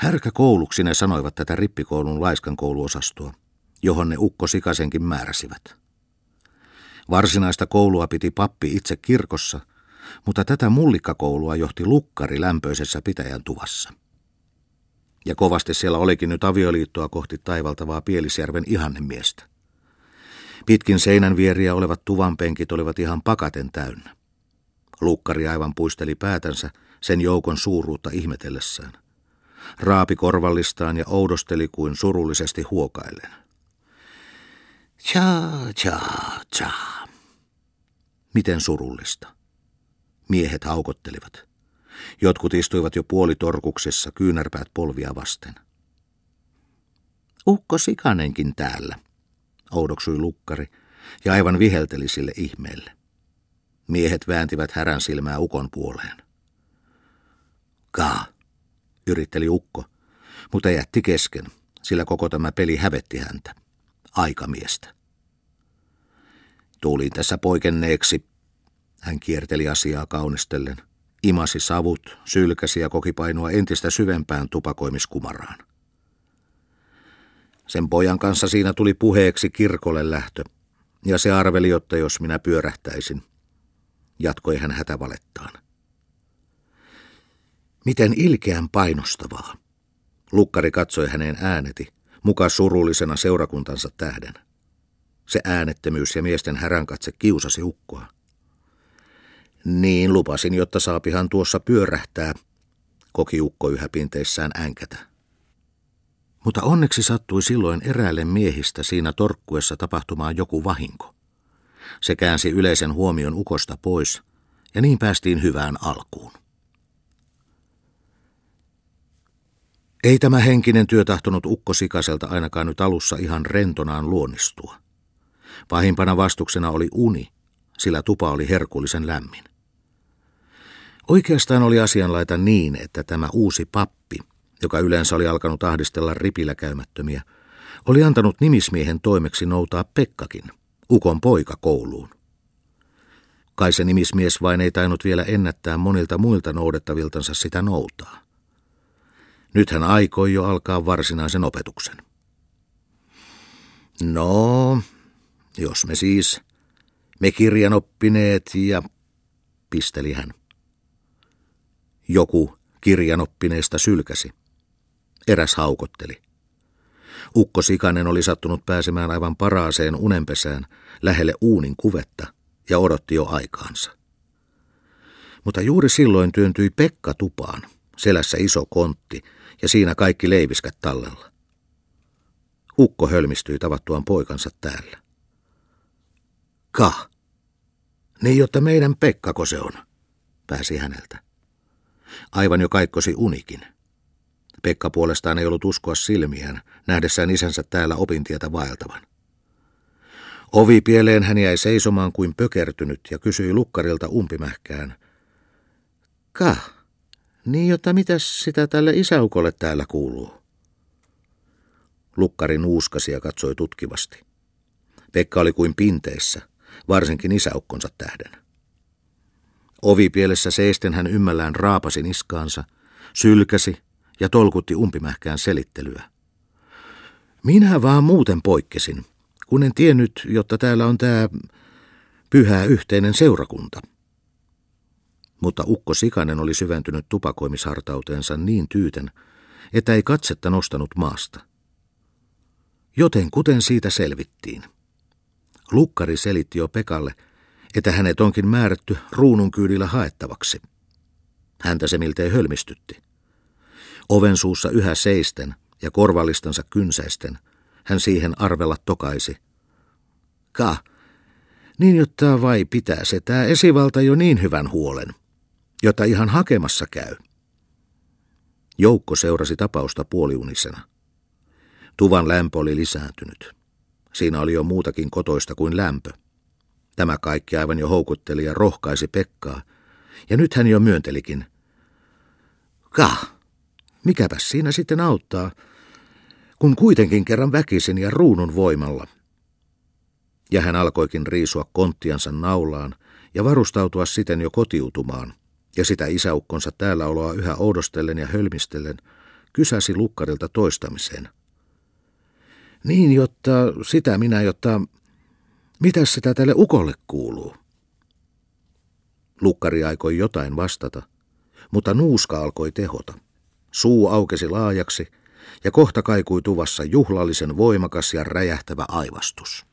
Härkäkouluksi ne sanoivat tätä rippikoulun laiskan kouluosastoa, johon ne ukko sikasenkin määräsivät. Varsinaista koulua piti pappi itse kirkossa, mutta tätä mullikkakoulua johti lukkari lämpöisessä pitäjän tuvassa. Ja kovasti siellä olikin nyt avioliittoa kohti taivaltavaa Pielisjärven ihannemiestä. Pitkin seinän vieriä olevat tuvanpenkit olivat ihan pakaten täynnä. Lukkari aivan puisteli päätänsä sen joukon suuruutta ihmetellessään. Raapi korvallistaan ja oudosteli kuin surullisesti huokaillen. Tja, tja, tja. Miten surullista. Miehet haukottelivat. Jotkut istuivat jo puolitorkuksessa kyynärpäät polvia vasten. Ukko Sikanenkin täällä, oudoksui lukkari ja aivan vihelteli sille ihmeelle. Miehet vääntivät härän silmää ukon puoleen. Kaa, yritteli ukko, mutta jätti kesken, sillä koko tämä peli hävetti häntä, aikamiestä. Tulin tässä poikenneeksi, hän kierteli asiaa kaunistellen, imasi savut, sylkäsi ja koki painua entistä syvempään tupakoimiskumaraan. Sen pojan kanssa siinä tuli puheeksi kirkolle lähtö, ja se arveli, että jos minä pyörähtäisin, jatkoi hän hätävalettaan. Miten ilkeän painostavaa. Lukkari katsoi häneen ääneti, muka surullisena seurakuntansa tähden. Se äänettömyys ja miesten häränkatse kiusasi ukkoa. Niin lupasin, jotta saapihan tuossa pyörähtää, koki ukko yhä pinteissään änkätä. Mutta onneksi sattui silloin eräälle miehistä siinä torkkuessa tapahtumaan joku vahinko. Se käänsi yleisen huomion ukosta pois, ja niin päästiin hyvään alkuun. Ei tämä henkinen työ tahtonut ukko Sikaselta ainakaan nyt alussa ihan rentonaan luonnistua. Pahimpana vastuksena oli uni, sillä tupa oli herkullisen lämmin. Oikeastaan oli asianlaita niin, että tämä uusi pappi, joka yleensä oli alkanut ahdistella ripillä käymättömiä, oli antanut nimismiehen toimeksi noutaa Pekkakin, ukon poika kouluun. Kai se nimismies vain ei tainnut vielä ennättää monilta muilta noudettaviltansa sitä noutaa. Nyt hän aikoi jo alkaa varsinaisen opetuksen. No, jos me siis, me kirjanoppineet ja, pisteli hän. Joku kirjanoppineesta sylkäsi. Eräs haukotteli. Ukko Sikanen oli sattunut pääsemään aivan paraaseen unenpesään lähelle uunin kuvetta ja odotti jo aikaansa. Mutta juuri silloin työntyi Pekka tupaan, selässä iso kontti ja siinä kaikki leiviskät tallella. Ukko hölmistyi tavattuaan poikansa täällä. Ka. Niin, jotta meidän Pekkako se on, pääsi häneltä. Aivan jo kaikkosi unikin. Pekka puolestaan ei ollut uskoa silmiään, nähdessään isänsä täällä opintietä vaeltavan. Ovi pieleen hän jäi seisomaan kuin pökertynyt ja kysyi lukkarilta umpimähkään. Ka, niin jotta mitäs sitä tälle isäukolle täällä kuuluu? Lukkari nuuskasi ja katsoi tutkivasti. Pekka oli kuin pinteissä, varsinkin isäukkonsa tähden. Ovipielessä seisten hän ymmällään raapasi niskaansa, sylkäsi ja tolkutti umpimähkään selittelyä. Minä vaan muuten poikkesin, kun en tiennyt, jotta täällä on tämä pyhä yhteinen seurakunta. Mutta Ukko Sikanen oli syventynyt tupakoimishartauteensa niin tyyten, että ei katsetta nostanut maasta. Joten kuten siitä selvittiin. Lukkari selitti jo Pekalle, että hänet onkin määrätty ruunun kyydillä haettavaksi. Häntä se miltei hölmistytti. Oven suussa yhä seisten ja korvallistansa kynsäisten, hän siihen arvella tokaisi. Ka, niin jotta vai pitää se tää esivalta jo niin hyvän huolen, jota ihan hakemassa käy. Joukko seurasi tapausta puoliunisena. Tuvan lämpö oli lisääntynyt. Siinä oli jo muutakin kotoista kuin lämpö. Tämä kaikki aivan jo houkutteli ja rohkaisi Pekkaa, ja nyt hän jo myöntelikin. Kah, mikäpäs siinä sitten auttaa, kun kuitenkin kerran väkisin ja ruunun voimalla. Ja hän alkoikin riisua konttiansa naulaan ja varustautua siten jo kotiutumaan, ja sitä isäukkonsa täällä oloa yhä oudostellen ja hölmistellen, kysäsi lukkarilta toistamiseen. Niin, jotta sitä minä, jotta mitä sitä tälle ukolle kuuluu? Lukkari aikoi jotain vastata, mutta nuuska alkoi tehota. Suu aukesi laajaksi ja kohta kaikui tuvassa juhlallisen voimakas ja räjähtävä aivastus.